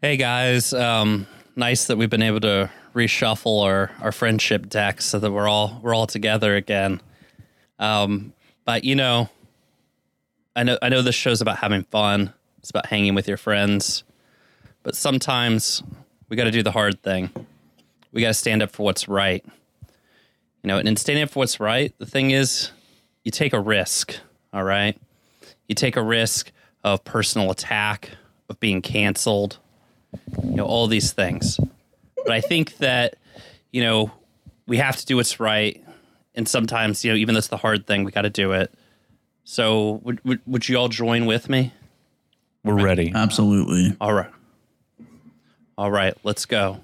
Hey guys, um, nice that we've been able to reshuffle our, our friendship deck so that we're all we're all together again. Um, but you know, I know I know this show's about having fun. It's about hanging with your friends, but sometimes we got to do the hard thing. We got to stand up for what's right. You know, and in standing up for what's right, the thing is, you take a risk. All right, you take a risk of personal attack, of being canceled, you know, all these things. But I think that, you know, we have to do what's right. And sometimes, you know, even though it's the hard thing, we got to do it. So would, would, would you all join with me? We're ready. Absolutely. All right. All right, let's go.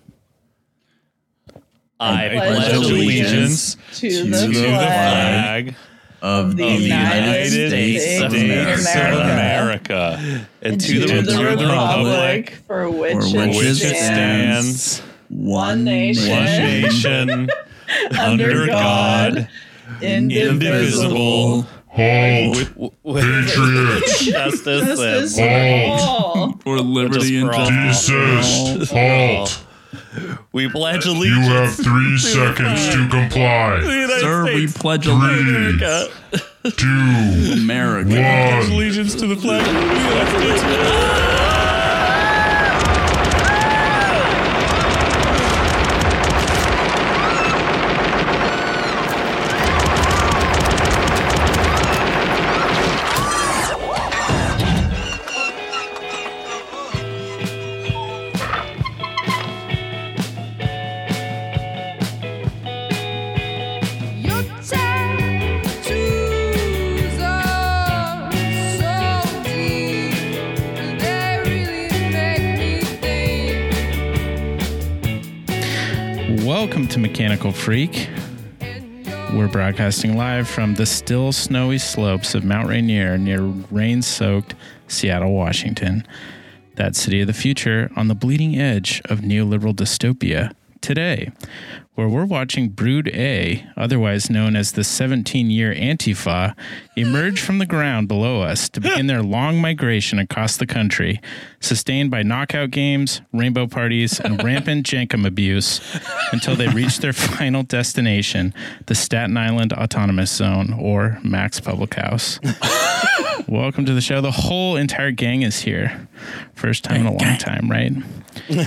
I pledge allegiance to, to the, the flag, Flag Of the the United States of of America. and and to the, to the republic republic for which, for it which which it stands, stands, one nation, one nation, under God, indivisible, Halt! with, with Patriots! justice, Justice and for all. for liberty and justice. Halt! we pledge allegiance You allegiance have three seconds to to comply. United Sir, we States pledge Three, allegiance two, America. one. allegiance to the flag of the United States. Mechanical Freak. We're broadcasting live from the still snowy slopes of Mount Rainier near rain soaked Seattle, Washington. That city of the future on the bleeding edge of neoliberal dystopia today, where we're watching Brood A, otherwise known as the 17 year Antifa, emerge from the ground below us to begin their long migration across the country, sustained by knockout games, rainbow parties, and rampant Jenkem abuse until they reach their final destination, the Staten Island Autonomous Zone, or Mac's Public House. Welcome to the show. The whole entire gang is here. First time in a long time, right?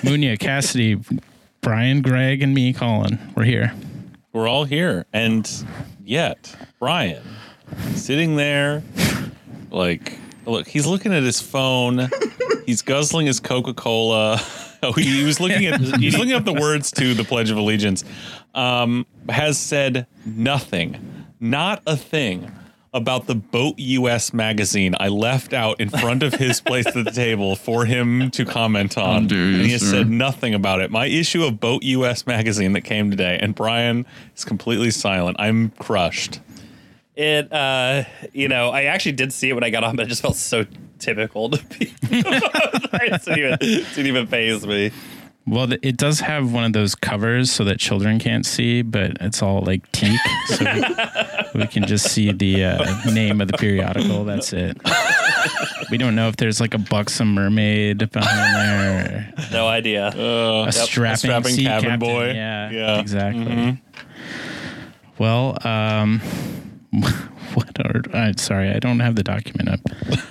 Munia, Cassidy, Brian, Greg, and me, Colin. We're here. We're all here, and yet Brian sitting there, like, look, he's looking at his phone. He's guzzling his Coca Cola. Oh, he, was looking at he's looking up the words to the Pledge of Allegiance. Um, has said nothing, not a thing about the Boat US magazine I left out in front of his place at the table for him to comment on. You, and he has sir. said nothing about it. My issue of Boat US magazine that came today, and Brian is completely silent. I'm crushed. It, uh, you know, I actually did see it when I got on, but it just felt so typical to be. it didn't even, it didn't even phase me. Well, it does have one of those covers so that children can't see, but it's all like teak, so we, we can just see the uh, name of the periodical. That's it. We don't know if there's like a buxom mermaid behind there, No idea. Uh, a strapping, strapping sea cabin captain. boy. Yeah, Yeah. exactly. Well, um, what are? Uh, sorry, I don't have the document up.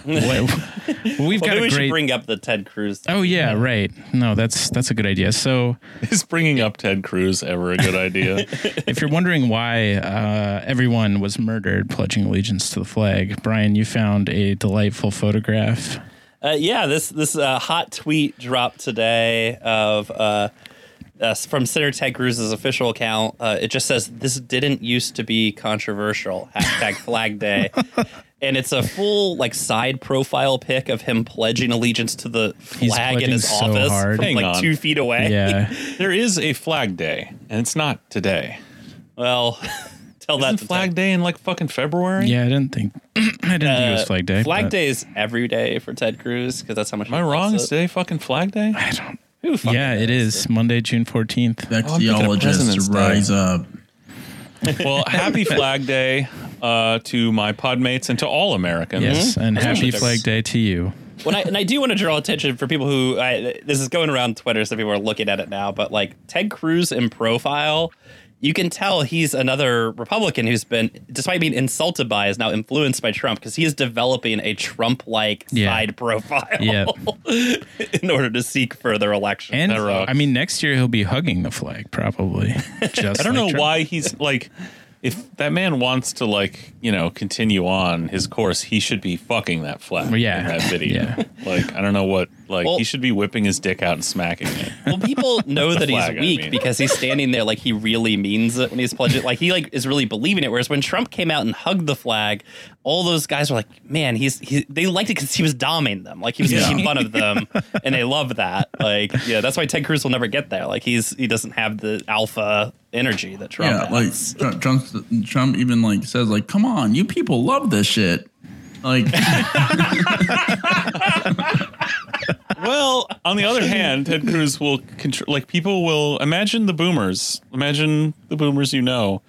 what, we've well, got maybe a we should great. bring up the Ted Cruz. oh yeah, right. No, that's that's a good idea. So. Is bringing up Ted Cruz ever a good idea? if you're wondering why uh, everyone was murdered pledging allegiance to the flag, Brian, you found a delightful photograph. Uh, yeah, this this uh, hot tweet dropped today of uh, uh, from Senator Ted Cruz's official account. Uh, it just says this didn't used to be controversial. Hashtag Flag Day, and it's a full like side profile pic of him pledging allegiance to the flag in his so office hard. from Hang like on. two feet away. Yeah, there is a Flag Day, and it's not today. Well, tell that Isn't to Flag Ted. Day in like fucking February? yeah. I didn't think I didn't think it was Uh, Flag Day. Flag but Day is every day for Ted Cruz because that's how much. Am I wrong? Is today fucking Flag Day? I don't. Who fucking Yeah, it knows? is Monday, June fourteenth. Oh, I'm thinking of President's Axiologists Day. rise up. Well, happy Flag Day uh, to my podmates and to all Americans. Yes, and happy Especially Flag Day to you. when I and I do want to draw attention for people who I, this is going around Twitter, so people are looking at it now. But like Ted Cruz in profile, you can tell he's another Republican who's been, despite being insulted by, is now influenced by Trump because he is developing a Trump-like Yeah. side profile Yeah. in order to seek further election. And I mean, next year he'll be hugging the flag, probably. Just I don't like know Trump. why he's like. If that man wants to like, you know, continue on his course, he should be fucking that flag yeah. in that video. Yeah. Like, I don't know what. Like, Well- he should be whipping his dick out and smacking it. Well, people know that flag, he's weak mean. because he's standing there like he really means it when he's pledging. Like he like is really believing it. Whereas when Trump came out and hugged the flag, all those guys were like, "Man, he's he." They liked it because he was doming them. Like he was making fun of them, and they love that. Like yeah, that's why Ted Cruz will never get there. Like he's he doesn't have the alpha energy that Trump Yeah, like has. Trump, Trump, Trump even like says like, "Come on, you people love this shit." Like, Well, on the other hand, Ted Cruz will control. Like, people will imagine the boomers. Imagine the boomers you know,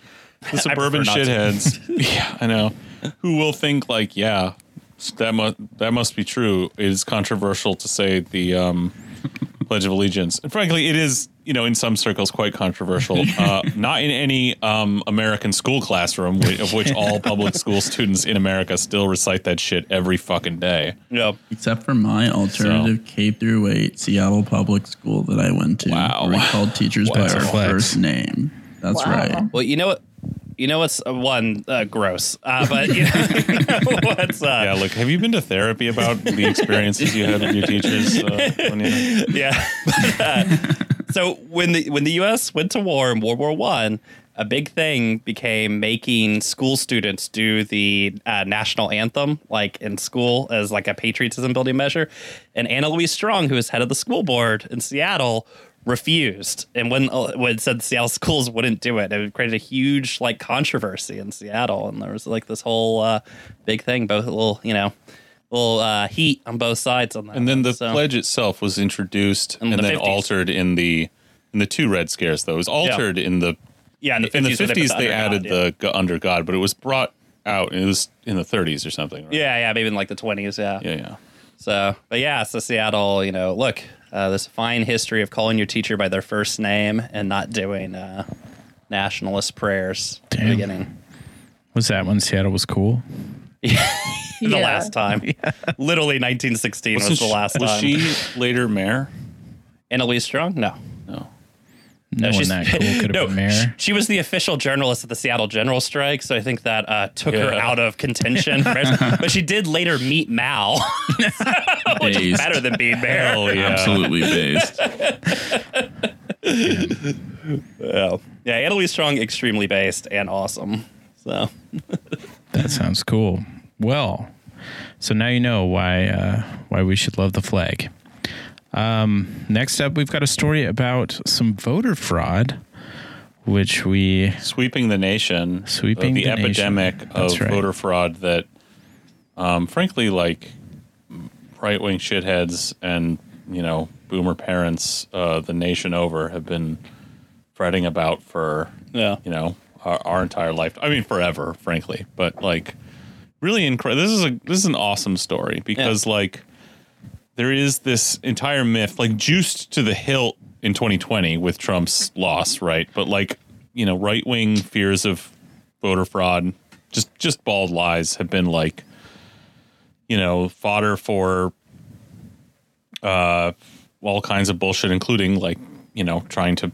the suburban shitheads. yeah, I know. Who will think like, yeah, that must that must be true. It is controversial to say the um, Pledge of Allegiance, and frankly, it is. You know, in some circles, quite controversial. Uh, not in any um, American school classroom, of which all public school students in America still recite that shit every fucking day. yeah. except for my alternative K through eight Seattle public school that I went to, Wow. where we called teachers by That's our flex. first name. That's Wow. right. Well, you know what. You know what's uh, one uh, gross, uh, but you know what's uh, Yeah, look, have you been to therapy about the experiences you had with your teachers? Uh, when you, yeah. So when the when the U.S. went to war in World War One, a big thing became making school students do the uh, national anthem, like in school, as like a patriotism building measure. And Anna Louise Strong, who was head of the school board in Seattle, refused and when uh, when said Seattle schools wouldn't do it, it created a huge like controversy in Seattle, and there was like this whole uh, big thing, both a little you know. Little uh, heat on both sides on that, and then one, the so- pledge itself was introduced In and the then 50s. altered in the in the two Red Scares. Though it was altered in the Yeah, in the in the 50s, they fifties the they added God, yeah. the under God, but it was brought out. It was in the thirties or something. Right? Yeah, yeah, maybe in like the twenties. Yeah. yeah, yeah. So, but yeah, so Seattle, you know, look, uh, this fine history of calling your teacher by their first name and not doing uh, nationalist prayers at the Damn. beginning. Was that when Seattle was cool? the Yeah. last time, literally 1916 was Wasn't the she- last was time. she later mayor? Anna Louise Strong? No. No. No, one she's- that cool could have no, been mayor. sh- She was the official journalist at the Seattle General Strike, so I think that uh, took her out of contention. but she did later meet Mao, which is better than being mayor. Oh yeah. Absolutely based. Yeah, yeah. Anna Louise Strong, extremely based and awesome. So That sounds cool. Well, so now you know why uh, why we should love the flag. Um, next up, we've got a story about some voter fraud, which we Sweeping the nation. Sweeping of the, the epidemic That's of right. voter fraud that, um, frankly, like right wing shitheads and you know boomer parents uh, the nation over have been fretting about for yeah, you know our, our entire life. I mean, forever, frankly. But like, really incredible. This is a this is an awesome story because like there is this entire myth, like juiced to the hilt in 2020 with Trump's loss, right? But like, you know, right wing fears of voter fraud, just just bald lies, have been like, you know, fodder for uh all kinds of bullshit, including like you know trying to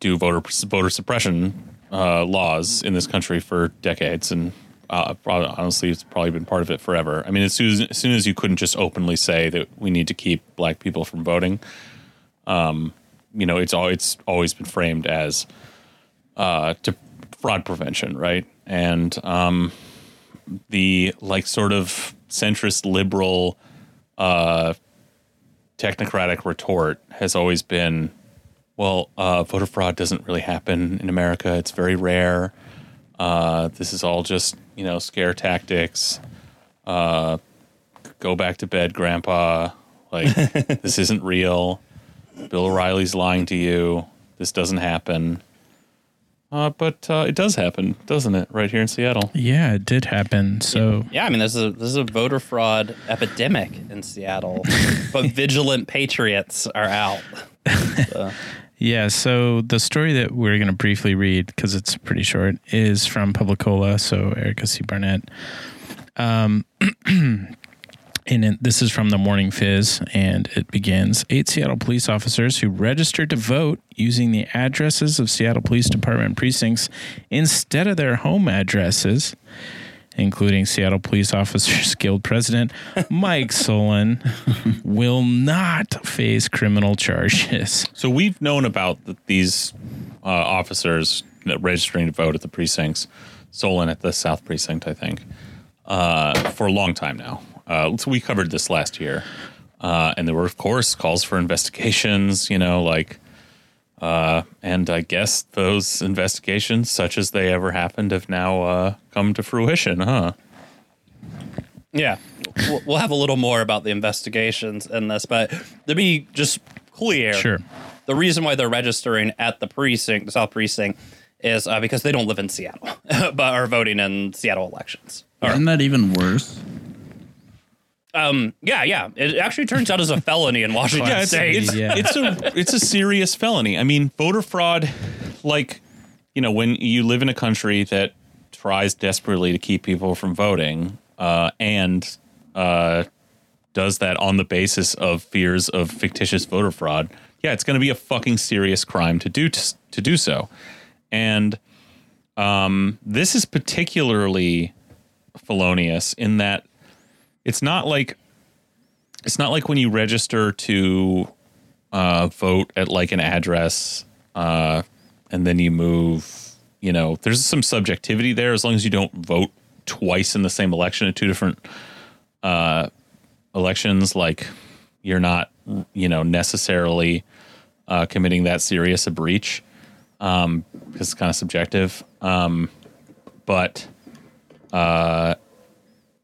do voter voter suppression uh, laws in this country for decades, and uh, honestly, it's probably been part of it forever. I mean, as soon as, as soon as you couldn't just openly say that we need to keep black people from voting, um, you know, it's all it's always been framed as uh, to fraud prevention, right? And um, the like sort of centrist liberal uh, technocratic retort has always been, well, uh, voter fraud doesn't really happen in America. It's very rare. Uh, this is all just you know scare tactics. Uh, go back to bed, Grandpa. Like this isn't real. Bill O'Reilly's lying to you. This doesn't happen. Uh, but uh, it does happen, doesn't it? Right here in Seattle. Yeah, it did happen. So Yeah, I mean, there's a there's a voter fraud epidemic in Seattle, but vigilant patriots are out. So, Yeah, so the story that we're going to briefly read, because it's pretty short, is from Publicola, so Erica C. Barnett. Um, and it, this is from the Morning Fizz, and it begins Eight Seattle police officers who registered to vote using the addresses of Seattle Police Department precincts instead of their home addresses including Seattle Police Officers Guild President Mike Solan, will not face criminal charges. So we've known about th- these uh, officers registering to vote at the precincts, Solan at the South Precinct, I think, uh, for a long time now. Uh, so we covered this last year, uh, and there were, of course, calls for investigations. You know, like, uh, and I guess those investigations, such as they ever happened, have now uh, come to fruition, huh? yeah, we'll, we'll have a little more about the investigations in this, but to be just clear, Sure. the reason why they're registering at the precinct, the South Precinct, is uh, because they don't live in Seattle, but are voting in Seattle elections. Isn't that even worse? Um, yeah, yeah. It actually turns out as a felony in Washington yeah, it's, State. it's, Yeah. it's a it's a serious felony. I mean, voter fraud, like you know, when you live in a country that tries desperately to keep people from voting, uh, and uh, does that on the basis of fears of fictitious voter fraud, yeah, it's going to be a fucking serious crime to do to, to do so, and um, this is particularly felonious in that it's not like it's not like when you register to uh, vote at like an address uh, and then you move you know there's some subjectivity there as long as you don't vote twice in the same election at two different uh, elections like you're not you know necessarily uh, committing that serious a breach. Um, because it's kind of subjective. Um, but uh,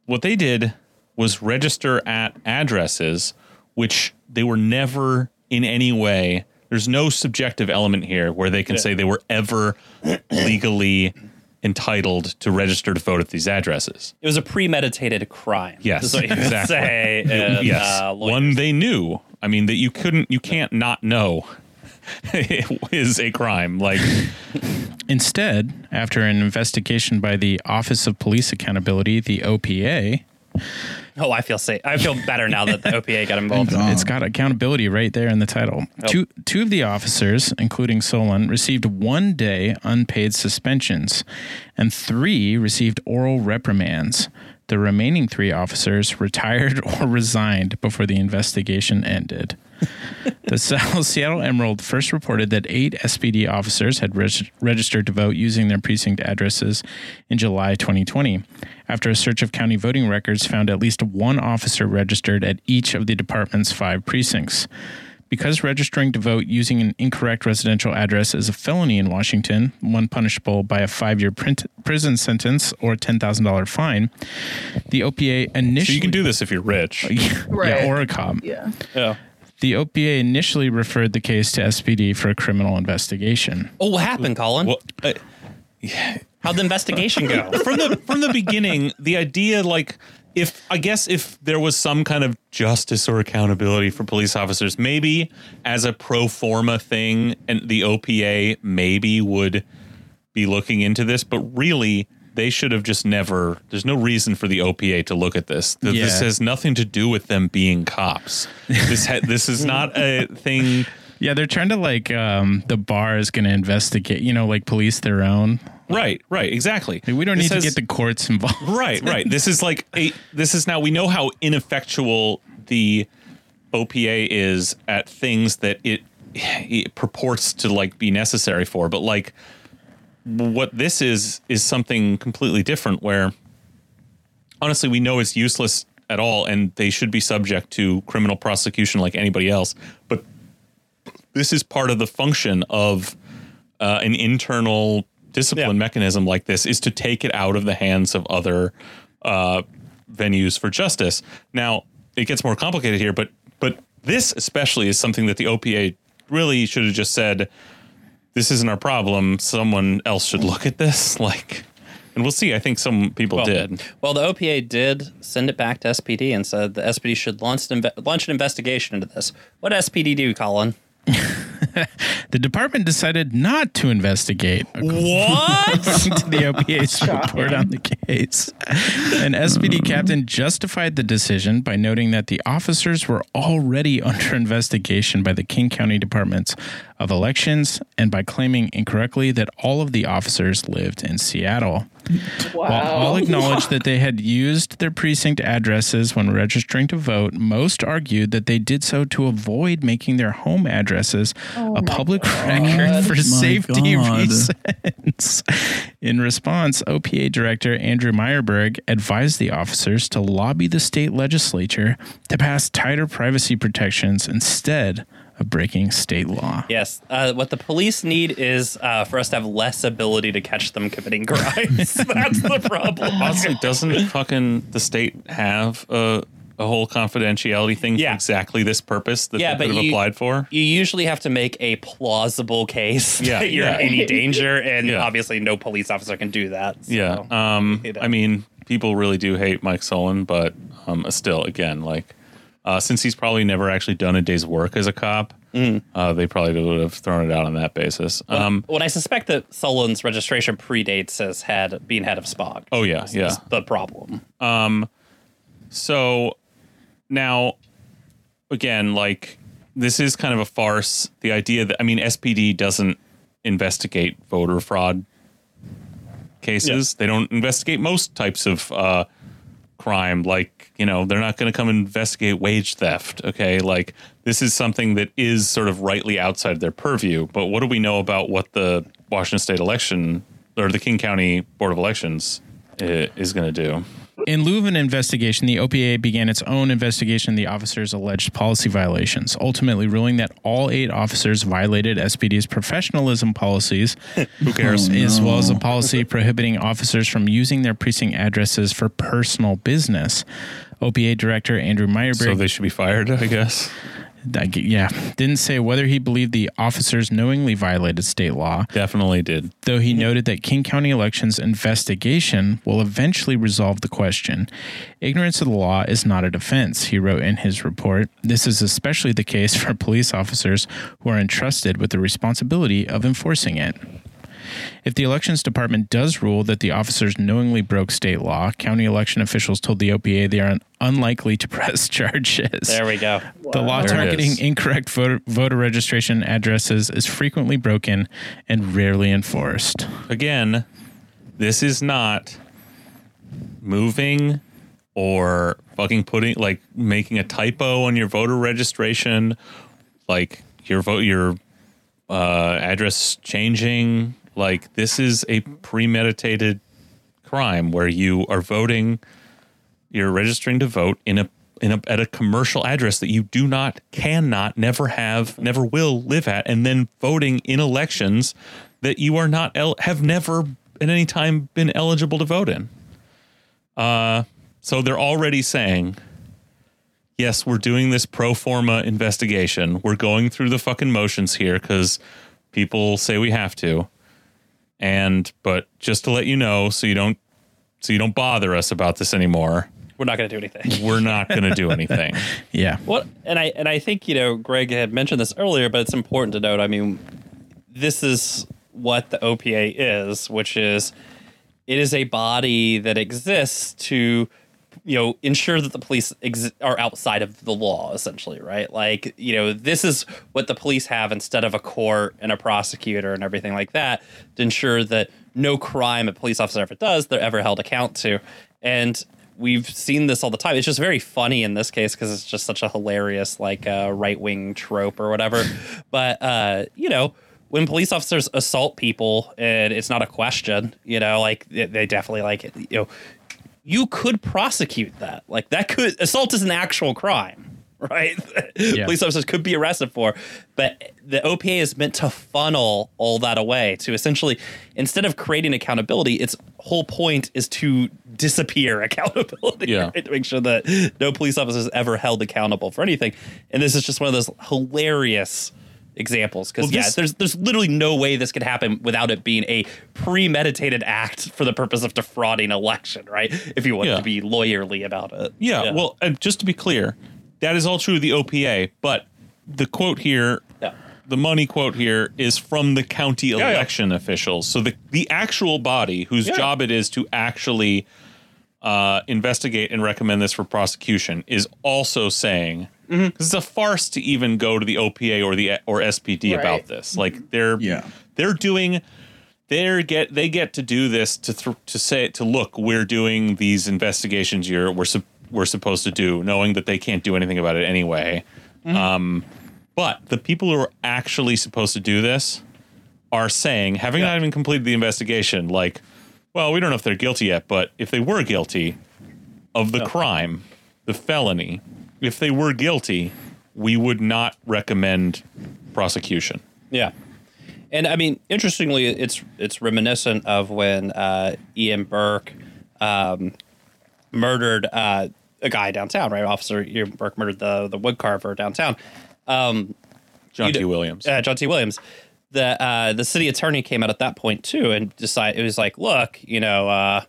what they did was register at addresses which they were never in any way there's no subjective element here where they can say they were ever legally entitled to register to vote at these addresses. It was a premeditated crime. Yes, is you exactly. say. in, yes, uh, one they knew. I mean that you couldn't, you can't not know it is a crime. Like Instead, after an investigation by the Office of Police Accountability, the OPA, Oh, I feel safe. I feel better now that the OPA got involved. It's got accountability right there in the title. Oh. Two two of the officers, including Solan, received one day unpaid suspensions, and three received oral reprimands. The remaining three officers retired or resigned before the investigation ended. the South Seattle Emerald first reported that eight SPD officers had reg- registered to vote using their precinct addresses in July 2020. After a search of county voting records found at least one officer registered at each of the department's five precincts. Because registering to vote using an incorrect residential address is a felony in Washington, one punishable by a five year print- prison sentence or $10,000 fine, the OPA initially. so you can do this if you're rich. Right. Yeah, or a cop. Yeah. Yeah. The OPA initially referred the case to SPD for a criminal investigation. Oh, what happened, Colin? Well, uh, How'd the investigation go? from the from the beginning, the idea like if I guess if there was some kind of justice or accountability for police officers, maybe as a pro forma thing, and the OPA maybe would be looking into this, but really they should have just never. There's no reason for the OPA to look at this. Th- This has nothing to do with them being cops. This ha- this is not a thing. Yeah, they're trying to like um, the bar is going to investigate, you know, like police their own. Right, right, exactly. We don't This need has- to get the courts involved. Right, right. This is like a. This is now we know how ineffectual the OPA is at things that it, it purports to like be necessary for, but like what this is is something completely different. Where honestly, we know it's useless at all, and they should be subject to criminal prosecution like anybody else. But this is part of the function of uh, an internal discipline Yeah. mechanism like this is to take it out of the hands of other uh, venues for justice. Now it gets more complicated here, but but this especially is something that the OPA really should have just said. This isn't our problem. Someone else should look at this. Like, and we'll see. I think some people Well, did. Well, the OPA did send it back to SPD and said the SPD should launch an, inve- launch an investigation into this. What SPD do, Colin? The department decided not to investigate. What? to the OPA's report on the case. An SPD hmm. captain justified the decision by noting that the officers were already under investigation by the King County Departments of Elections and by claiming incorrectly that all of the officers lived in Seattle. Wow. While all acknowledged that they had used their precinct addresses when registering to vote, most argued that they did so to avoid making their home addresses oh a public record for oh My safety God. reasons. In response, OPA Director Andrew Myerberg advised the officers to lobby the state legislature to pass tighter privacy protections instead of breaking state law. yes. Uh, what the police need is uh, for us to have less ability to catch them committing crimes. That's the problem. Honestly, doesn't fucking the state have a a whole confidentiality thing Yeah. for exactly this purpose that Yeah, they but could have applied for? You usually have to make a plausible case Yeah, that you're yeah. in any danger, and Yeah. obviously no police officer can do that. so, Yeah. Um, you know. I mean, people really do hate Mike Solan, but um, still, again, like, uh, since he's probably never actually done a day's work as a cop, Mm. uh, they probably would have thrown it out on that basis. Um, when I suspect that Solan's registration predates as head being head of SPOG. Oh, yeah, is- yeah. is the problem. so now, again, like, this is kind of a farce. The idea that, I mean, SPD doesn't investigate voter fraud cases. They don't investigate most types of uh, crime. Like, you know, they're not going to come investigate wage theft. Okay. Like, this is something that is sort of rightly outside their purview. But what do we know about what the Washington State election or the King County Board of Elections uh, is going to do? In lieu of an investigation, the OPA began its own investigation of the officers' alleged policy violations, ultimately ruling that all eight officers violated SPD's professionalism policies, Who cares? as well as a oh, policy prohibiting officers from using their precinct addresses for personal business. OPA Director Andrew Myerberg So they should be fired, I guess. Yeah, didn't say whether he believed the officers knowingly violated state law, Definitely did. though he noted that King County Elections investigation will eventually resolve the question. Ignorance of the law is not a defense, he wrote in his report. This is especially the case for police officers who are entrusted with the responsibility of enforcing it. If the elections department does rule that the officers knowingly broke state law, county election officials told the OPA they are unlikely to press charges. There we go. The law There targeting incorrect voter, voter registration addresses is frequently broken and rarely enforced. Again, this is not moving or fucking putting like making a typo on your voter registration, like your vote your uh, address changing. Like this is a premeditated crime where you are voting, you're registering to vote in a in a at a commercial address that you do not, cannot, never have, never will live at, and then voting in elections that you are not el- have never at any time been eligible to vote in. Uh, so they're already saying, yes, we're doing this pro forma investigation. We're going through the fucking motions here because people say we have to. And but just to let you know, so you don't so you don't bother us about this anymore. We're not going to do anything. We're not going to do anything. Yeah. What and I and I think you know Greg had mentioned this earlier, but it's important to note. I mean, this is what the OPA is, which is it is a body that exists to you know ensure that the police ex- are outside of the law essentially right? Like you know this is what the police have instead of a court and a prosecutor and everything like that to ensure that no crime a police officer ever does they're ever held account to. And we've seen this all the time. It's just very funny in this case because it's just such a hilarious like uh, right-wing trope or whatever. But uh you know when police officers assault people and it's not a question, you know, like they they definitely like you know, you could prosecute that. Like that could assault is an actual crime, right? Yeah. police officers could be arrested for, but the OPA is meant to funnel all that away to essentially instead of creating accountability, its whole point is to disappear accountability. Yeah. right? To make sure that no police officer is ever held accountable for anything. And this is just one of those hilarious examples because Well, yeah, there's there's literally no way this could happen without it being a premeditated act for the purpose of defrauding election, right? If you want Yeah. to be lawyerly about it. Yeah, well, uh, just to be clear, that is all true of the OPA, but the quote here, Yeah. the money quote here is from the county yeah. election officials. So the the actual body whose Yeah. job it is to actually uh, investigate and recommend this for prosecution is also saying Mm-hmm. because it's a farce to even go to the OPA or the or SPD about this. Like they're Yeah. they're doing they get they get to do this to th- to say to look we're doing these investigations you're we're sup- we're supposed to do knowing that they can't do anything about it anyway um but the people who are actually supposed to do this are saying having not even completed the investigation like well we don't know if they're guilty yet but if they were guilty of the crime the felony if they were guilty we would not recommend prosecution Yeah. And I mean, interestingly, it's it's reminiscent of when uh, Ian Birk um, murdered uh, a guy downtown, right? Officer Ian Birk murdered the the wood carver downtown. Um, john T. williams uh, John T. Williams. The uh, the city attorney came out at that point too and decided it was like, look, you know, uh,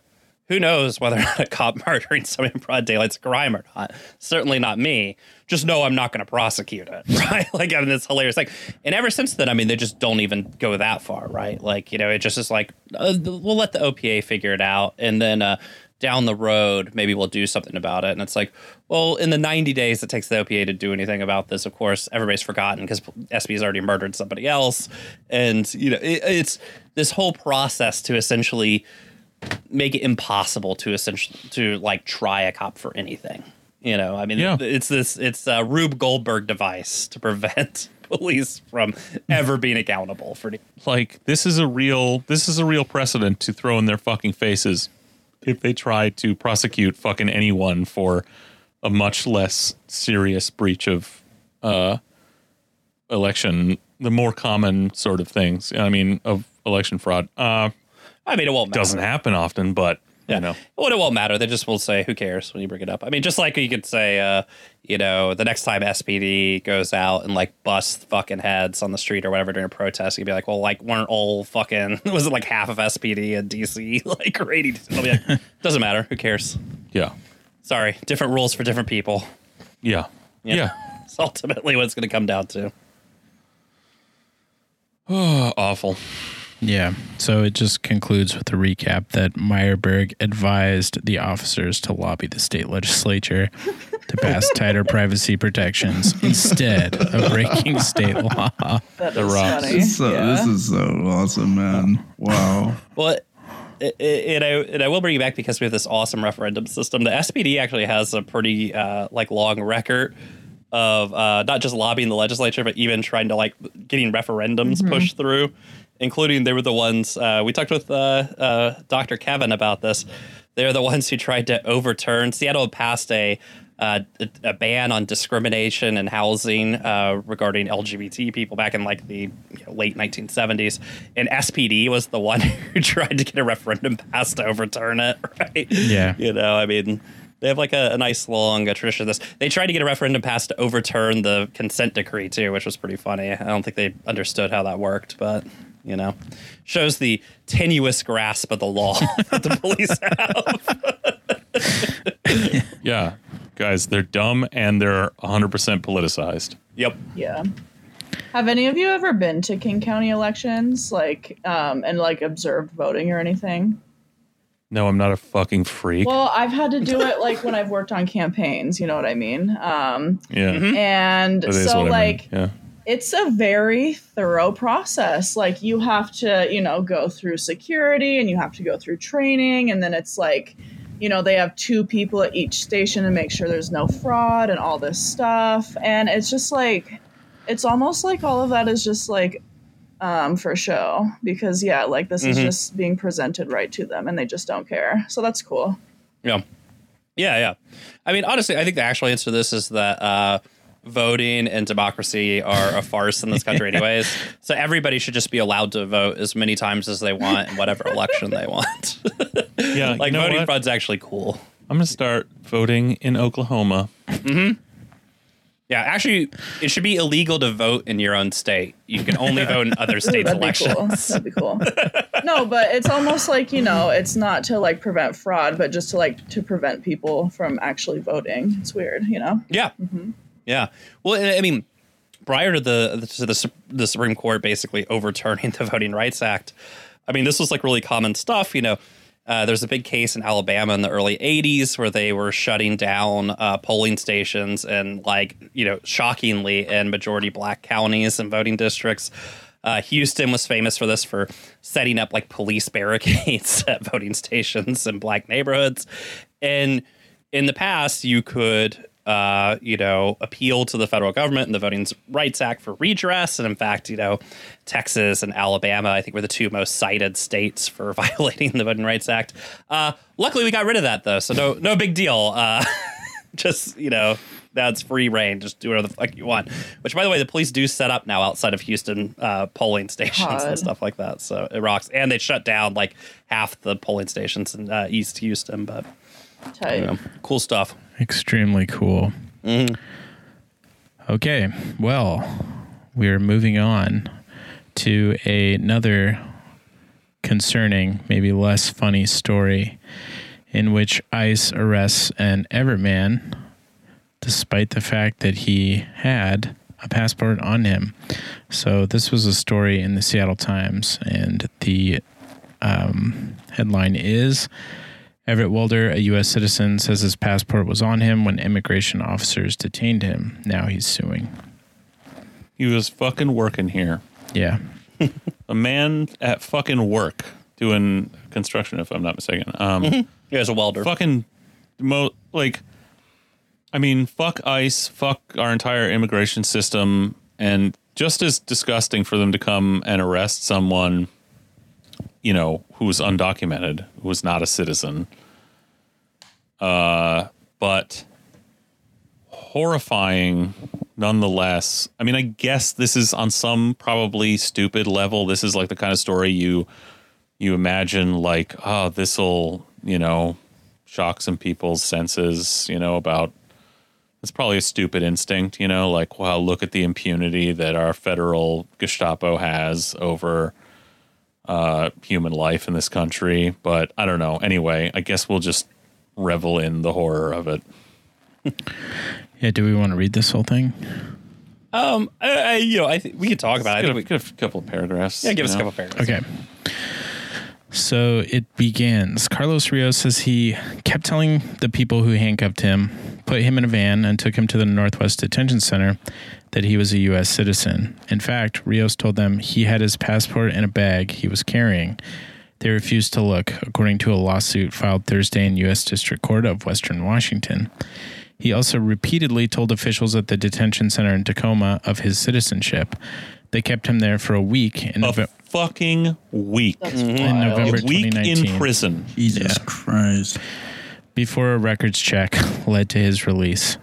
who knows whether or not a cop murdering someone in broad daylight's a crime or not? Certainly not me. Just know I'm not going to prosecute it, right? like, I mean, it's hilarious. Like, and ever since then, I mean, they just don't even go that far, right? Like, you know, it just is like, uh, we'll let the OPA figure it out, and then uh, down the road, maybe we'll do something about it. And it's like, well, in the 90 days it takes the OPA to do anything about this, of course, everybody's forgotten because SB has already murdered somebody else. And, you know, it, it's this whole process to essentially make it impossible to essentially to like try a cop for anything. You know, I mean, Yeah. it's this it's a Rube Goldberg device to prevent police from ever being accountable for. like this is a real this is a real precedent to throw in their fucking faces if they try to prosecute fucking anyone for a much less serious breach of uh election the more common sort of things i mean of election fraud uh I mean, it won't matter. doesn't happen often but Yeah. you know Well, it won't matter. They just will say, "Who cares?" when you bring it up. I mean, just like you could say, uh, you know, the next time SPD goes out and like busts fucking heads on the street or whatever during a protest, you'd be like, "Well, like weren't all fucking was it like half of SPD in DC like ready?" to-" They'll be like, "Doesn't matter. Who cares?" yeah Sorry, different rules for different people. yeah yeah, It's ultimately what it's going to come down to. Uh, awful Yeah. So it just concludes with a recap that Myerberg advised the officers to lobby the state legislature to pass tighter privacy protections instead of breaking state law. That The is rocks. funny. This is so, yeah. this is so awesome, man. Wow. Well, it, it, and I and I will bring you back because we have this awesome referendum system. The SPD actually has a pretty uh, like long record of uh, not just lobbying the legislature, but even trying to like getting referendums pushed through. Including they were the ones uh, we talked with uh, uh, Dr. Kevin about this. They're the ones who tried to overturn. Seattle passed a uh, a, a ban on discrimination in housing uh, regarding LGBT people back in like the you know, late 1970s, and SPD was the one who tried to get a referendum passed to overturn it. Right? Yeah. you know, I mean. They have like a, a nice long uh, tradition of this. They tried to get a referendum passed to overturn the consent decree too, which was pretty funny. I don't think they understood how that worked, but you know, shows the tenuous grasp of the law that the police have. yeah guys they're dumb and they're 100% politicized Yep. Yeah. Have any of you ever been to King County elections, like, um, and like observed voting or anything? no i'm not a fucking freak Well, I've had to do it like when I've worked on campaigns. You know what I mean? Um, yeah and so what I mean. like yeah it's a very thorough process. Like you have to, you know, go through security and you have to go through training and then it's like, you know, they have two people at each station to make sure there's no fraud and all this stuff. And it's just like it's almost like all of that is just like um for show because yeah, like this is Mhm. just being presented right to them and they just don't care. So that's cool. Yeah. Yeah, yeah. I mean, honestly, I think the actual answer to this is that uh, voting and democracy are a farce in this country, anyways. so everybody should just be allowed to vote as many times as they want in whatever election they want. yeah like you know voting what? fraud's actually cool. i'm gonna start voting in oklahoma Yeah, Yeah, actually, it should be illegal to vote in your own state. You can only vote in other Ooh, states' that'd elections. be cool. That'd be cool. no, but it's almost like you know, it's not to like prevent fraud, but just to like to prevent people from actually voting. It's weird, you know. Yeah, mm-hmm. Yeah. Well, I mean, prior to the to the, the Supreme Court basically overturning the Voting Rights Act, I mean, this was like really common stuff. You know, uh, there's a big case in Alabama in the early '80s where they were shutting down uh, polling stations and, like, you know, shockingly in majority black counties and voting districts. Uh, Houston was famous for this for setting up like police barricades at voting stations in black neighborhoods. And in the past, you could, uh, you know, appeal to the federal government and the Voting Rights Act for redress. And in fact, you know, Texas and Alabama, I think, were the two most cited states for violating the Voting Rights Act. Uh, luckily, we got rid of that though, so no, no big deal. Uh, just you know that's free reign just do whatever the fuck you want which by the way the police do set up now outside of houston uh, polling stations God. and stuff like that so it rocks and they shut down like half the polling stations in uh, east houston but Tight. you know, cool stuff Extremely cool. Okay, well, we're moving on to another concerning, maybe less funny story in which ICE arrests an Everman despite the fact that he had a passport on him. So, this was a story in the Seattle Times, and the um, headline is Everett Wilder, a U.S. citizen, says his passport was on him when immigration officers detained him. Now he's suing. He was fucking working here. Yeah. A man at fucking work doing construction, if I'm not mistaken. Um, he was a welder fucking mo like I mean, fuck ICE, fuck our entire immigration system, and just as disgusting for them to come and arrest someone, you know, who was undocumented, who was not a citizen. Uh, but horrifying nonetheless. I mean, I guess this is on some probably stupid level. This is like the kind of story you you imagine like, oh, this'll, you know, shock some people's senses, you know, about it's probably a stupid instinct, you know, like, wow, look at the impunity that our federal Gestapo has over uh, human life in this country. But I don't know. Anyway, I guess we'll just revel in the horror of it. Yeah. Do we want to read this whole thing? um I, I you know i think we could talk about it i Get think a, we get a couple of paragraphs. yeah give us you a know? couple paragraphs Okay. So it begins. Carlos Rios says he kept telling the people who handcuffed him, put him in a van, and took him to the Northwest Detention Center that he was a U.S. citizen. In fact, Rios told them he had his passport in a bag he was carrying. They refused to look, according to a lawsuit filed Thursday in U.S. District Court of Western Washington. He also repeatedly told officials at the detention center in Tacoma of his citizenship. They kept him there for a week in, A Nove- fucking week. In. November A week 2019 in prison. Jesus Christ. before a records check led to his release.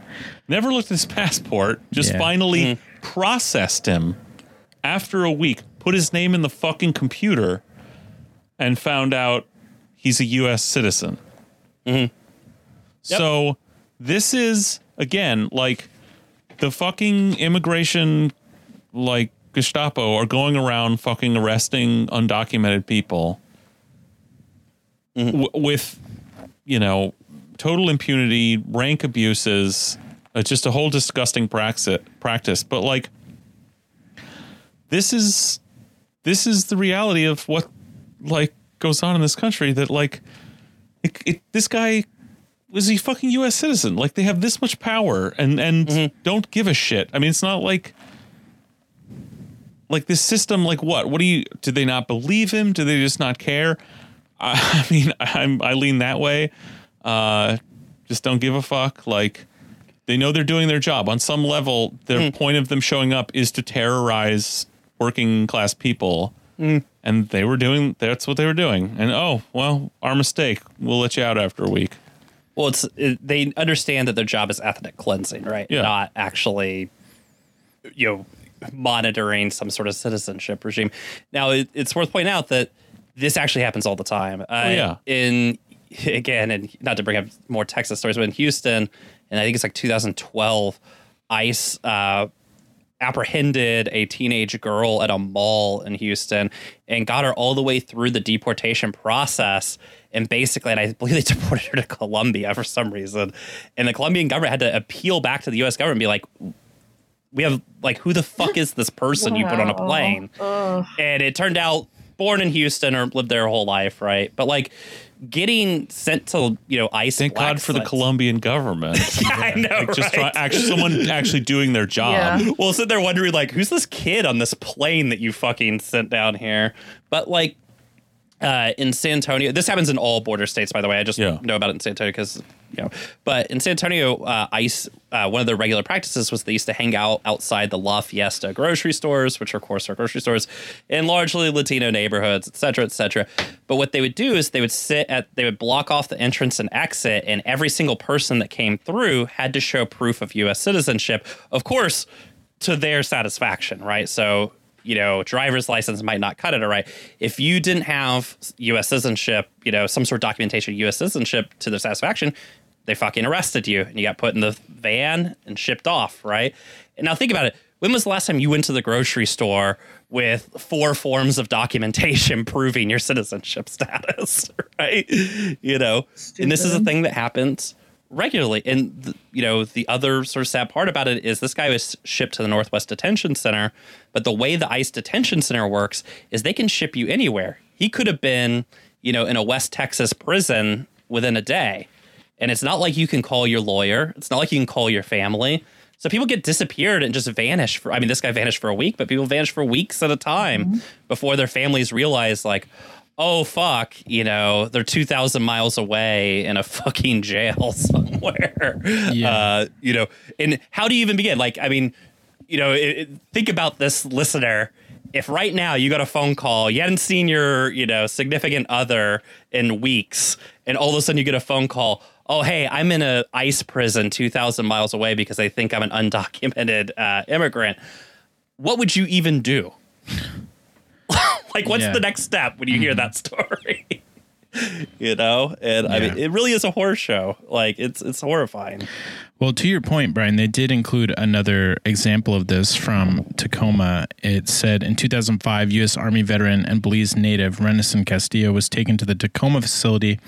Never looked at his passport. Just Yeah. finally hmm. processed him after a week. Put his name in the fucking computer, and found out he's a U.S. citizen. Mm-hmm. So this is again like the fucking immigration, like Gestapo, are going around fucking arresting undocumented people mm-hmm. w- with, you know, total impunity, rank abuses. It's just a whole disgusting. Practice, but like, this is this is the reality of what like goes on in this country. That like, it, it, this guy was a fucking U.S. citizen. Like they have this much power and and don't give a shit. I mean, it's not like like this system. Like what? What do you? Do they not believe him? Do they just not care? I, I mean, I'm I lean that way. Uh, just don't give a fuck. Like they know they're doing their job on some level. Their point of them showing up is to terrorize working class people. And they were doing that's what they were doing. And oh, well, our mistake. We'll let you out after a week. Well, it's it, they understand that their job is ethnic cleansing, right? Yeah. Not actually, you know, monitoring some sort of citizenship regime. Now, it, it's worth pointing out that this actually happens all the time. Uh, yeah. In again, and not to bring up more Texas stories, but in Houston, and I think it's like 2012. ICE uh, apprehended a teenage girl at a mall in Houston and got her all the way through the deportation process. And basically, and I believe they deported her to Colombia for some reason. And the Colombian government had to appeal back to the US government and be like, we have, like, who the fuck is this person you put on a plane? Ugh. and it turned out born in Houston or lived there her whole life, right? But like getting sent to you know ICE. Thank black God for the Colombian government. yeah, I know, Like just try, actually someone actually doing their job. Yeah. Well, sit there wondering like, who's this kid on this plane that you fucking sent down here? But like. Uh, in San Antonio, this happens in all border states, by the way. I just Yeah. know about it in San Antonio because, you know, but in San Antonio, uh, ICE, uh, one of their regular practices was they used to hang out outside the La Fiesta grocery stores, which are, of course are grocery stores in largely Latino neighborhoods, et cetera, et cetera. But what they would do is they would sit at, they would block off the entrance and exit, and every single person that came through had to show proof of U.S. citizenship. Of course, to their satisfaction, right? So, you know, driver's license might not cut it, all right. If you didn't have U.S. citizenship, you know, some sort of documentation of U.S. citizenship to their satisfaction, they fucking arrested you and you got put in the van and shipped off, right? And now think about it. When was the last time you went to the grocery store with four forms of documentation proving your citizenship status, right? You know, and this is a thing that happens regularly. And th- you know, the other sort of sad part about it is this guy was shipped to the Northwest Detention Center, but the way the ICE Detention Center works is they can ship you anywhere. He could have been, you know, in a West Texas prison within a day. And it's not like you can call your lawyer. It's not like you can call your family. So people get disappeared and just vanish for I mean, this guy vanished for a week, but people vanish for weeks at a time mm-hmm. before their families realize like, oh fuck, you know, they're two thousand miles away in a fucking jail somewhere. Yeah. Uh, you know, and how do you even begin? Like, I mean, you know, it, it- think about this listener. If right now you got a phone call, you hadn't seen your, you know, significant other in weeks, and all of a sudden you get a phone call, oh hey, I'm in a ICE prison two thousand miles away because they think I'm an undocumented uh, immigrant. What would you even do? like, what's Yeah. the next step when you hear that story? you know, and I mean, it really is a horror show. Like, it's it's horrifying. Well, to your point, Brian, they did include another example of this from Tacoma. It said in 2005, U.S. Army veteran and Belize native Rennison Castillo was taken to the Tacoma facility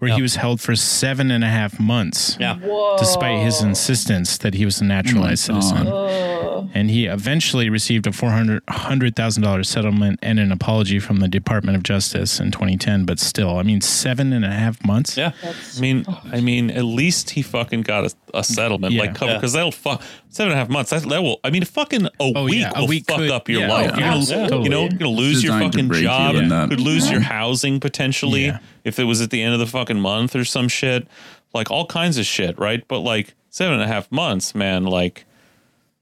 where he was held for seven and a half months. Yeah. Despite his insistence that he was a naturalized Oh citizen. Ugh. And he eventually received a $400,000 settlement and an apology from the Department of Justice in 2010. But still, I mean, seven and a half months? Yeah. I mean, I mean, at least he fucking got a, a settlement, Yeah. like cover, Yeah. because that'll fuck seven and a half months. That, that will, I mean, fucking a Oh, week yeah, a will week fuck could- up your yeah, life. oh, you're gonna, absolutely. you know, you're gonna lose your designed to fucking break you job. in that. Could lose Yeah. your housing potentially Yeah. if it was at the end of the fucking month or some shit, like all kinds of shit, right? But like seven and a half months, man, like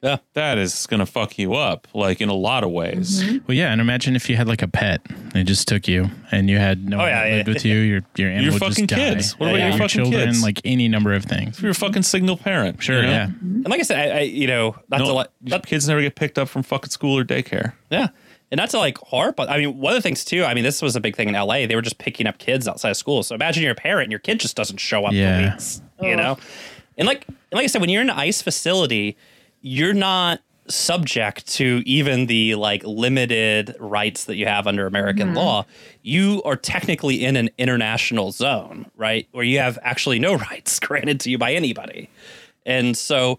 Yeah. that is gonna fuck you up, like in a lot of ways. Mm-hmm. Well, yeah, and imagine if you had like a pet. They just took you, and you had no Oh, one yeah, that lived yeah. with you. Your your animal Your fucking just died. kids. What about Yeah, your your fucking children? kids? Like any number of things. If you're a fucking single parent, Sure, you know? yeah. And like I said, I, I you know, not to No, like, your not, kids never get picked up from fucking school or daycare. yeah, and not to like harp. But I mean, one of the things too. I mean, this was a big thing in L.A. They were just picking up kids outside of school. So imagine you're a parent and your kid just doesn't show up Yeah. for weeks. You know, and like, and like I said, when you're in an ICE facility, you're not subject to even the like limited rights that you have under American mm-hmm. law. You are technically in an international zone, right, where you have actually no rights granted to you by anybody, and so.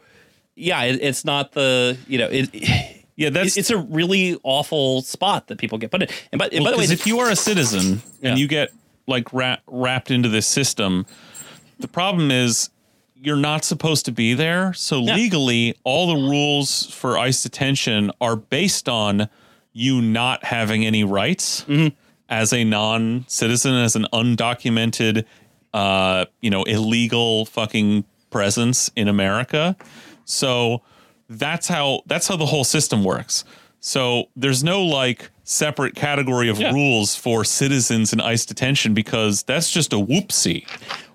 Yeah, it, it's not the you know it. Yeah, that's it's a really awful spot that people get put in. And by, and by the way, if you are a citizen Yeah. and you get like wra- wrapped into this system, the problem is you're not supposed to be there. So Yeah. legally, all the rules for ICE detention are based on you not having any rights Mm-hmm. as a non-citizen, as an undocumented, uh, you know, illegal fucking presence in America. So that's how that's how the whole system works. So there's no like separate category of Yeah. rules for citizens in ICE detention because that's just a whoopsie.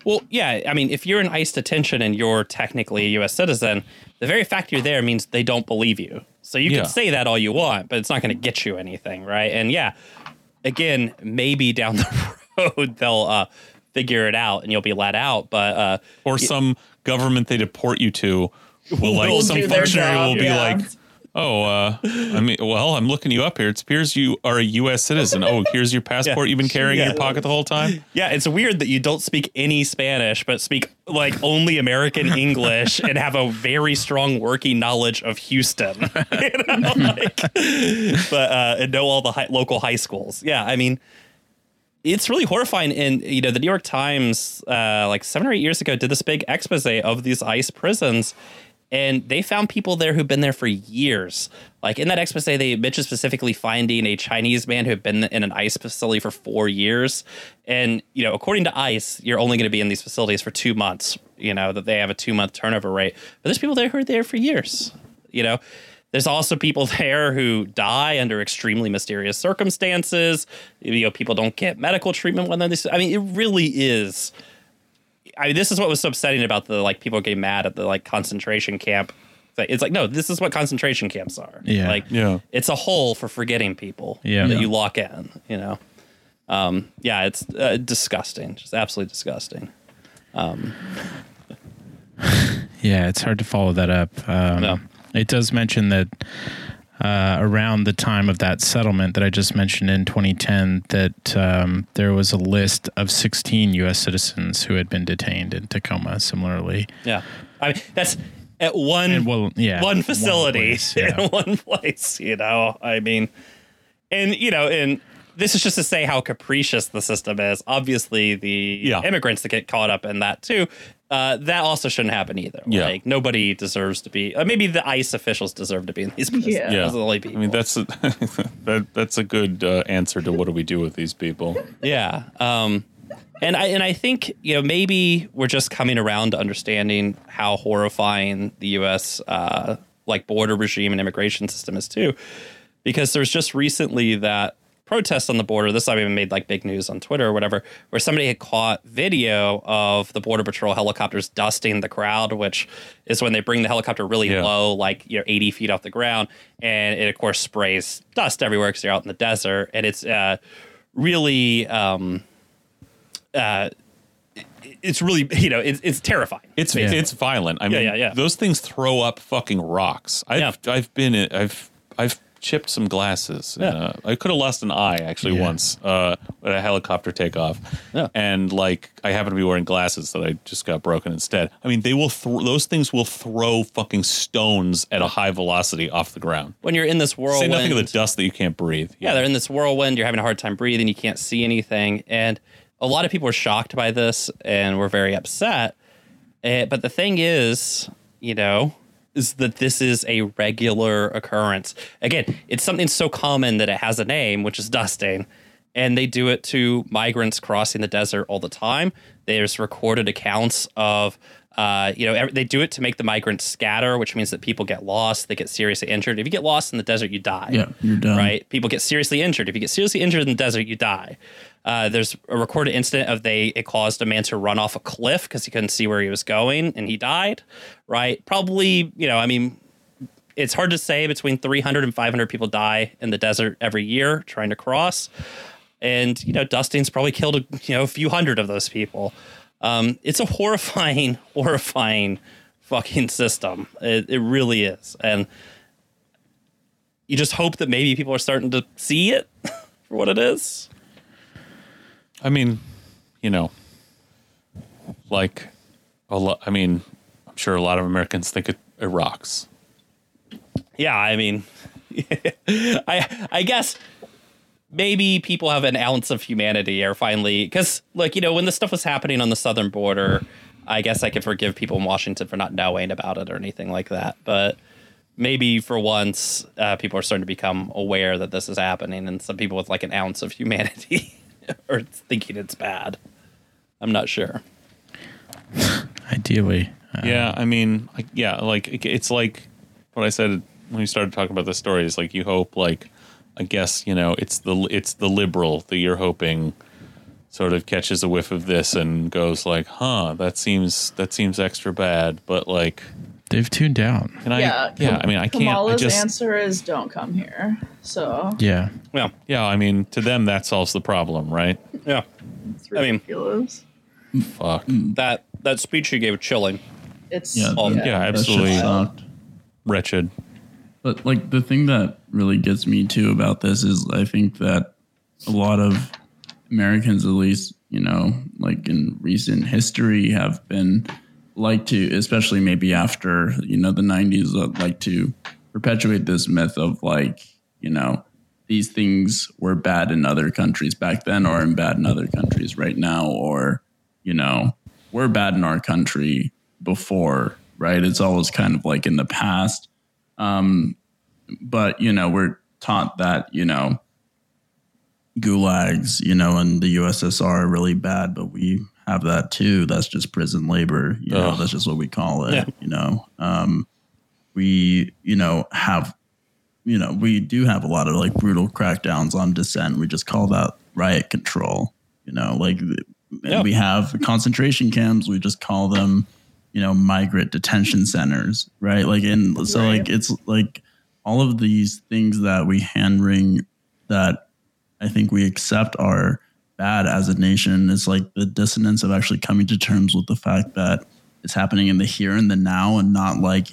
Well, yeah, I mean, if you're in ICE detention and you're technically a U.S. citizen, the very fact you're there means they don't believe you. So you Yeah. can say that all you want, but it's not going to get you anything, right? And yeah, again, maybe down the road they'll uh, figure it out and you'll be let out. But uh, Or some government they deport you to will like Will some functionary job, will be yeah. like, "Oh, uh, I mean, well, I'm looking you up here. It appears you are a U.S. citizen. Oh, here's your passport you've been carrying in your pocket the whole time. Yeah, it's weird that you don't speak any Spanish, but speak like only American English and have a very strong working knowledge of Houston. you know, like, but uh, and know all the high, local high schools. Yeah, I mean, it's really horrifying. And you know, the New York Times, uh, like seven or eight years ago, did this big expose of these ICE prisons. And they found people there who've been there for years. Like in that expose, they mentioned specifically finding a Chinese man who had been in an ICE facility for four years. And, you know, according to ICE, you're only going to be in these facilities for two months, you know, that they have a two month turnover rate. But there's people there who are there for years, you know. There's also people there who die under extremely mysterious circumstances. You know, people don't get medical treatment when they're. I mean, it really is. I mean, this is what was so upsetting about the like people getting mad at the like concentration camp. It's like- It's like no, this is what concentration camps are. Yeah. like Yeah. it's a hole for forgetting people. Yeah. that Yeah. you lock in. You know, um, yeah, it's uh, disgusting, just absolutely disgusting. Yeah, it's hard to follow that up. Um, Yeah. It does mention that uh, around the time of that settlement that I just mentioned in 2010, that um, there was a list of 16 U.S. citizens who had been detained in Tacoma. Similarly, Yeah, I mean that's at one well, yeah, one one facility place, yeah. in one place. You know, I mean, and you know, and this is just to say how capricious the system is. Obviously, the Yeah. immigrants that get caught up in that too. Uh, that also shouldn't happen either. Yeah. Like nobody deserves to be. Uh, maybe the ICE officials deserve to be in these prisons. Yeah. Yeah, Those are the only people. I mean, that's a, that, that's a good uh, answer to what do we do with these people. Yeah. Um, and I and I think you know maybe we're just coming around to understanding how horrifying the U.S. Uh, like border regime and immigration system is too, because there's just recently that protest on the border. This time even made like big news on Twitter or whatever, where somebody had caught video of the border patrol helicopters dusting the crowd, which is when they bring the helicopter really Yeah. low, like you know 80 feet off the ground, and it of course sprays dust everywhere because you're out in the desert, and it's uh, really. Um, uh, it's really you know it's it's terrifying. It's Yeah. it's violent. I mean, yeah, yeah. yeah. those things throw up fucking rocks. I've Yeah. I've been I've I've chipped some glasses. Yeah. Uh, I could have lost an eye actually Yeah. once uh, at a helicopter takeoff, Yeah. and like I happen to be wearing glasses that I just got broken instead. I mean, they will thro- those things will throw fucking stones at a high velocity off the ground. When you're in this Say nothing of the dust that you can't breathe. yeah, they're in this whirlwind. You're having a hard time breathing. You can't see anything, and a lot of people are shocked by this and were very upset. Eh, but the thing is, you know, is that this is a regular occurrence. Again, it's something so common that it has a name, which is dusting. And they do it to migrants crossing the desert all the time. There's recorded accounts of, uh, you know, they do it to make the migrants scatter, which means that people get lost, they get seriously injured. If you get lost in the desert, you die. Yeah, you're done. Right? People get seriously injured. If you get seriously injured in the desert, you die. Uh, there's a recorded incident of they it caused a man to run off a cliff because he couldn't see where he was going and he died. Right? Probably, you know, I mean, it's hard to say between 300 and 500 people die in the desert every year trying to cross. And, you know, dusting's probably killed, a, you know, a few hundred of those people. Um, it's a horrifying, horrifying fucking system. It, it really is. And you just hope that maybe people are starting to see it for what it is. I mean, you know, like a lot. I mean, I'm sure a lot of Americans think it, it rocks. Yeah, I mean, I I guess maybe people have an ounce of humanity or finally because like you know when this stuff was happening on the southern border, I guess I could forgive people in Washington for not knowing about it or anything like that, but. Maybe for once, uh, people are starting to become aware that this is happening, and some people with like an ounce of humanity are thinking it's bad. I'm not sure. ideally, uh, Yeah, I mean, like, yeah, like it- it's like what I said when we started talking about the story is like you hope, like, I guess you know, it's the it's the liberal that you're hoping sort of catches a whiff of this and goes like, huh, that seems that seems extra bad, but like, they've tuned out. can I? yeah, yeah, I mean, I can't. I Kamala's just answer is don't come here. So Yeah, Yeah, yeah, I mean, to them that solves the problem, right? yeah. it's I mean- ridiculous. Fuck. Mm. That that speech you gave chilling. It's Yeah, Oh, that- yeah, absolutely. sucked. Wretched. But like the thing that really gets me too about this is I think that a lot of Americans, at least, you know, like in recent history, have been like to, especially maybe after you know the '90s, uh, like to perpetuate this myth of like you know these things were bad in other countries back then, or in bad in other countries right now, or you know we're bad in our country before, right? It's always kind of like in the past um, but you know we're taught that you know gulags you know and the ussr are really bad but we have that too that's just prison labor you know Ugh. that's just what we call it Yeah. you know um, we you know have you know we do have a lot of like brutal crackdowns on dissent we just call that riot control you know like and Yeah. we have concentration camps we just call them you know migrant detention centers right like and so Right. like it's like all of these things that we hand wring that i think we accept are bad as a nation is like the dissonance of actually coming to terms with the fact that it's happening in the here and the now and not like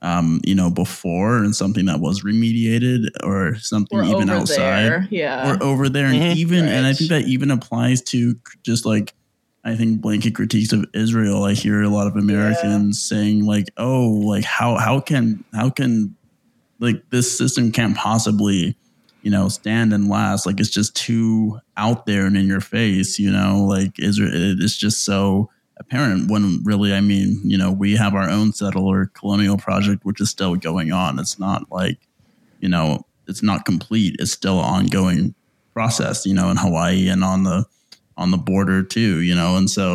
um you know before and something that was remediated or something We're even outside there. Yeah. or over there and Mhm. even and i think that even applies to just like i think blanket critiques of israel i hear a lot of americans saying like oh like how how can how can like this system can't possibly you know stand and last like it's just too out there and in your face you know like israel it's just so apparent when really i mean you know we have our own settler colonial project which is still going on it's not like you know it's not complete it's still an ongoing process you know in hawaii and on the on the border too you know and so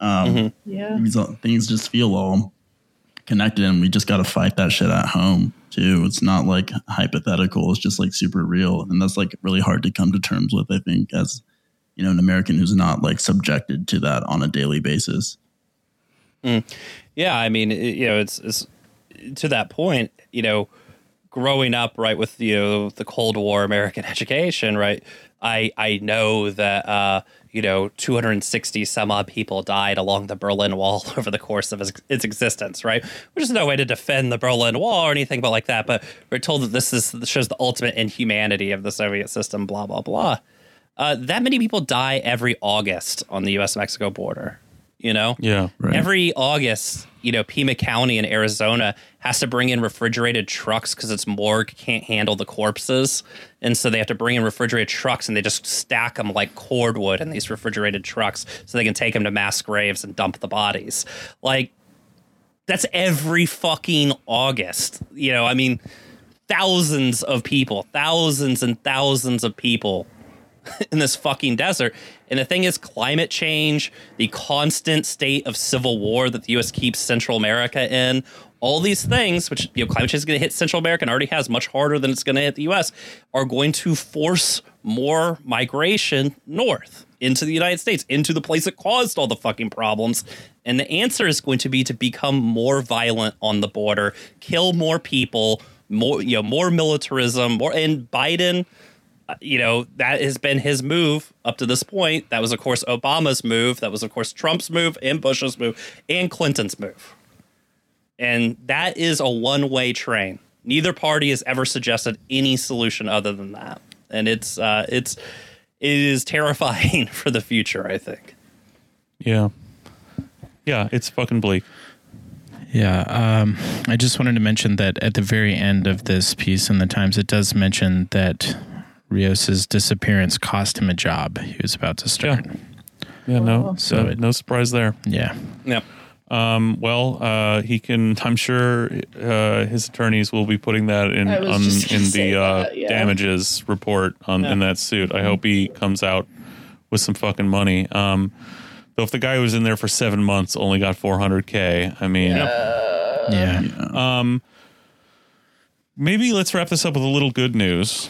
um Mhm. yeah. these things just feel all connected and we just got to fight that shit at home too. It's not like hypothetical. It's just like super real. And that's like really hard to come to terms with i think as you know an american who's not like subjected to that on a daily basis. Yeah, I mean, it, you know, it's, it's to that point, you know, growing up right with you know the Cold War American education, right? I I know that uh, you know 260 some odd people died along the Berlin Wall over the course of its, existence, right? Which is no way to defend the Berlin Wall or anything but like that. But we're told that this is this shows the ultimate inhumanity of the Soviet system. Blah blah blah. Uh, that many people die every August on the U.S. Mexico border. You know, Yeah. Right. Every August, you know, Pima County in Arizona has to bring in refrigerated trucks because its morgue can't handle the corpses. And so they have to bring in refrigerated trucks and they just stack them like cordwood in these refrigerated trucks so they can take them to mass graves and dump the bodies. Like, that's every fucking August. You know, I mean, thousands of people, thousands and thousands of people in this fucking desert. And the thing is, climate change, the constant state of civil war that the U.S. keeps Central America in, all these things, which you know, climate change is going to hit Central America and already has much harder than it's going to hit the U.S., are going to force more migration north into the United States, into the place that caused all the fucking problems. And the answer is going to be to become more violent on the border, kill more people, more you know, more militarism, more. And Biden you know, that has been his move up to this point. That was, of course, Obama's move. That was, of course, Trump's move and Bush's move and Clinton's move. And that is a one way train. Neither party has ever suggested any solution other than that. And it's, uh, it's, it is terrifying for the future, I think. Yeah. Yeah. It's fucking bleak. Yeah, um, I just wanted to mention that at the very end of this piece in the Times, it does mention that Rios's disappearance cost him a job he was about to start. Yeah. No. So So it- no surprise there. Yeah, Yep. Um, well, uh, he can. I'm sure uh, his attorneys will be putting that in on, in the uh, that, yeah. damages report on in that suit. I hope he comes out with some fucking money. Um, though if the guy who was in there for seven months only got 400k, I mean, yeah. um, maybe let's wrap this up with a little good news.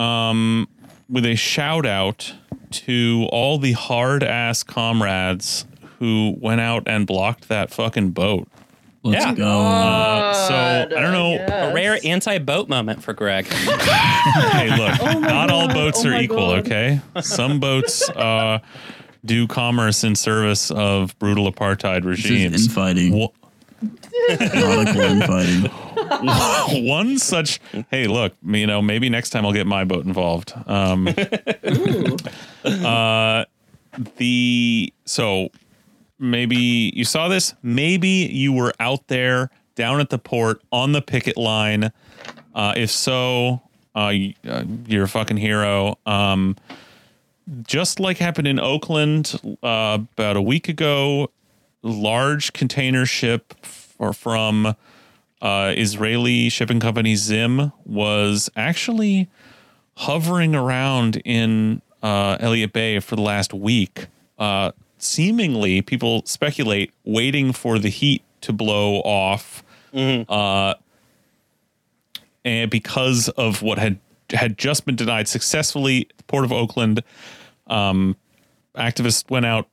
Um, with a shout out to all the hard ass comrades who went out and blocked that fucking boat. let's Yeah. go Uh, so I don't know. A rare anti boat moment for Greg. Hey, look, not all boats Oh are equal. God. Okay, some boats uh, do commerce in service of brutal apartheid this is regimes. infighting Wha- Nautical infighting. One such, hey, look, you know, maybe next time I'll get my boat involved. Um, uh, the so maybe you saw this. Maybe you were out there down at the port on the picket line. Uh, if so, uh, uh, you're a fucking hero. Um, just like happened in Oakland uh, about a week ago, large container ship f- from uh, Israeli shipping company Zim was actually hovering around in uh, Elliott Bay for the last week. Uh, seemingly, people speculate waiting for the heat to blow off, uh, and because of what had had just been denied successfully, the port of Oakland, um, activists went out,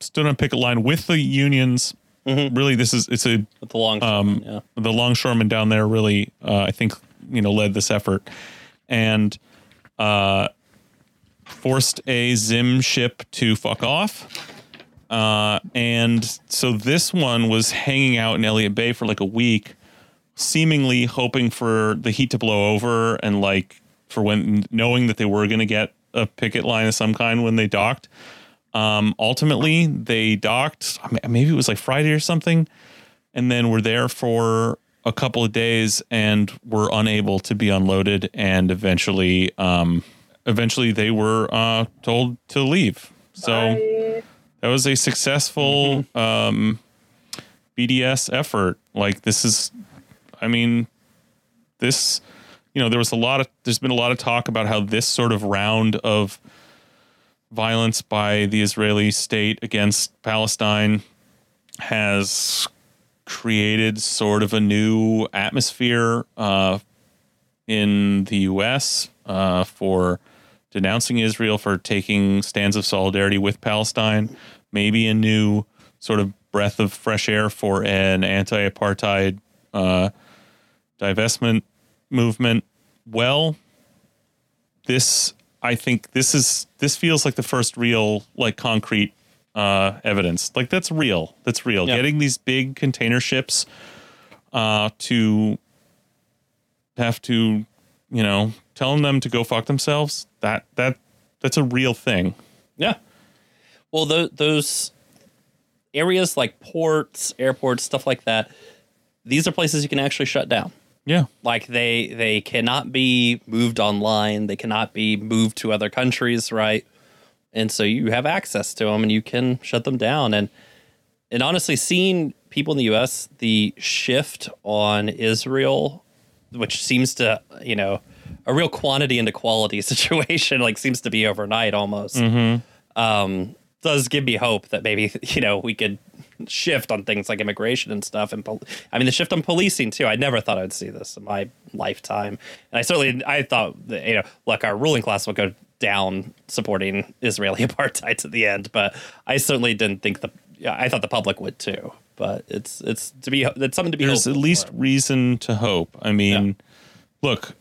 stood on picket line with the unions. Really, this is it's a With the long um, yeah. the longshoremen down there really, uh, I think, you know, led this effort and uh, forced a Zim ship to fuck off. Uh, and so this one was hanging out in Elliott Bay for like a week, seemingly hoping for the heat to blow over and like for when knowing that they were going to get a picket line of some kind when they docked. Um, ultimately, they docked. Maybe it was like Friday or something, and then were there for a couple of days and were unable to be unloaded. And eventually, um, eventually they were uh, told to leave. So I- that was a successful um, BDS effort. Like this is, I mean, this, you know, there was a lot of, there's been a lot of talk about how this sort of round of violence by the Israeli state against Palestine has created sort of a new atmosphere uh, in the U.S. Uh, for denouncing Israel for taking stands of solidarity with Palestine. Maybe a new sort of breath of fresh air for an anti-apartheid uh, divestment movement. Well, this I think this is this feels like the first real like concrete uh, evidence. Like that's real. That's real. Yeah. Getting these big container ships uh, to have to, you know, telling them to go fuck themselves. That that that's a real thing. Yeah. Well, tho- those areas like ports, airports, stuff like that, these are places you can actually shut down. Yeah. Like they they cannot be moved online. They cannot be moved to other countries, right? And so you have access to them, and you can shut them down. And and honestly, seeing people in the U.S. the shift on Israel, which seems to you know a real quantity into quality situation, like seems to be overnight almost. Um, does give me hope that maybe you know we could shift on things like immigration and stuff and pol- I mean the shift on policing too. I never thought I'd see this in my lifetime, and I certainly I thought that you know look our ruling class would go down supporting Israeli apartheid to the end, but I certainly didn't think the yeah, I thought the public would too. But it's it's to be it's something to be There's at least for. reason to hope. I mean, look,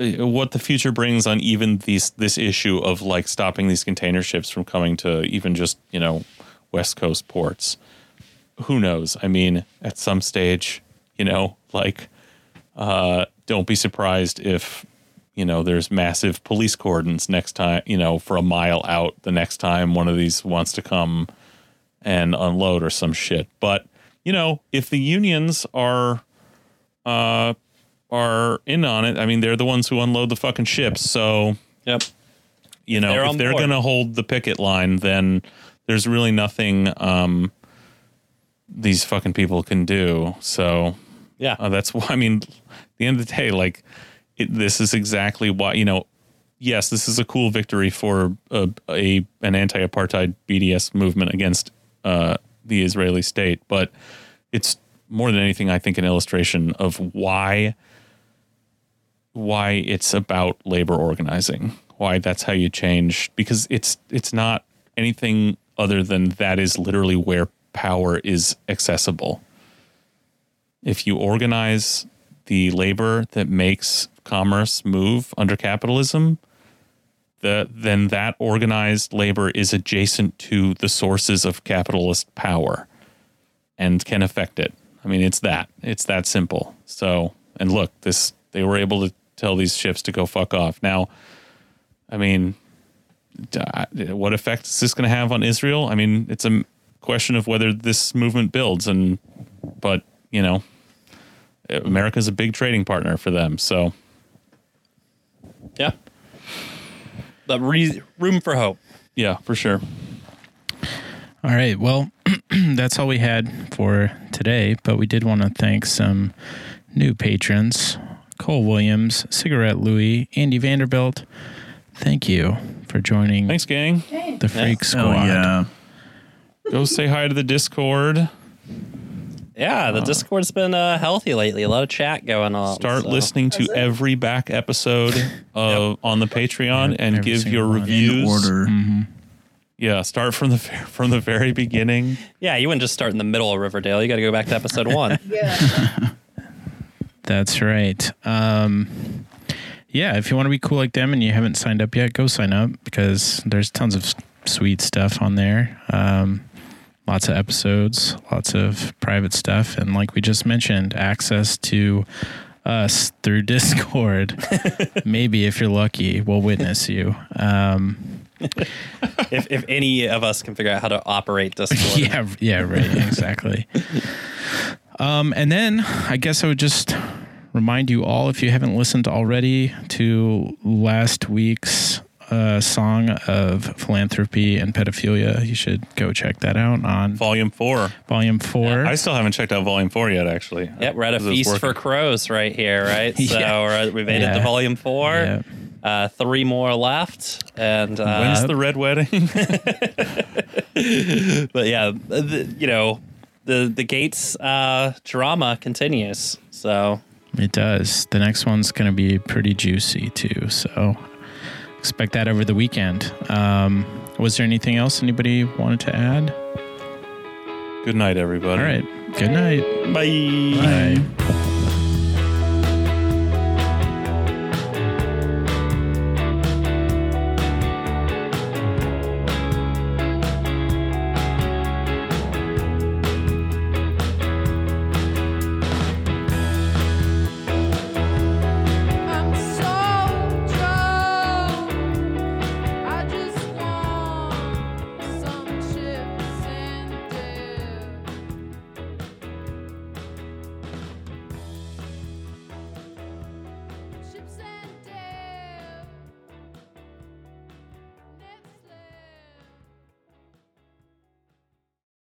uh, what the future brings on even these this issue of like stopping these container ships from coming to even just you know West Coast ports. Who knows? I mean, at some stage, you know, like, uh, don't be surprised if you know there's massive police cordons next time. You know, for a mile out the next time one of these wants to come and unload or some shit. But you know, if the unions are uh are in on it, I mean, they're the ones who unload the fucking ships. So Yep. you know, They're if they're going to hold the picket line, then there's really nothing um these fucking people can do. So Yeah. uh, that's why I mean, at the end of the day, like it, this is exactly why you know. Yes, this is a cool victory for a, a an anti-apartheid BDS movement against uh, the Israeli state, but it's more than anything, I think, an illustration of why why it's about labor organizing. Why that's how you change because it's it's not anything other than that is literally where power is accessible if you organize the labor that makes commerce move under capitalism, the, then that organized labor is adjacent to the sources of capitalist power and can affect it. I mean, it's that. It's that simple. So, and look, this they were able to tell these ships to go fuck off. Now, I mean, what effect is this going to have on Israel? I mean, it's a question of whether this movement builds, and but you know, America's a big trading partner for them. So, Yeah. But re- room for hope. yeah, for sure. All right. Well, that's all we had for today, but we did want to thank some new patrons Cole Williams, Cigarette Louie, Andy Vanderbilt. Thank you for joining Thanks, gang. the Freak Oh Squad. yeah. Go say hi to the Discord. Yeah, the Discord's been uh, healthy lately. A lot of chat going on. Start so- listening to every back episode of on the Patreon Yep, and every give single your one. In reviews. In order. Yeah, start from the ver- from the very beginning. Yeah, you wouldn't just start in the middle of Riverdale. You got to go back to episode one. Yeah. That's right. Um, yeah, if you want to be cool like them and you haven't signed up yet, go sign up because there's tons of s- sweet stuff on there. Um, lots of episodes, lots of private stuff, and like we just mentioned, access to us through Discord. Maybe if you're lucky, we'll witness you. Um, if, if any of us can figure out how to operate Discord. yeah, yeah, right, exactly. um, and then I guess I would just remind you all, if you haven't listened already, to last week's uh, song of philanthropy and pedophilia. You should go check that out on Volume four. volume four. I still haven't checked out Volume four yet. Actually. Yep, we're at a feast for crows right here, right? So Yeah. we're at, we've made it to volume four. Yeah. Uh, three more left, and uh, When's the red wedding? but yeah, the, you know, the the Gates uh, drama continues. So It does. The next one's going to be pretty juicy too. So expect that over the weekend. Um, was there anything else anybody wanted to add? Good night, everybody. All right. Good night. bye. Bye.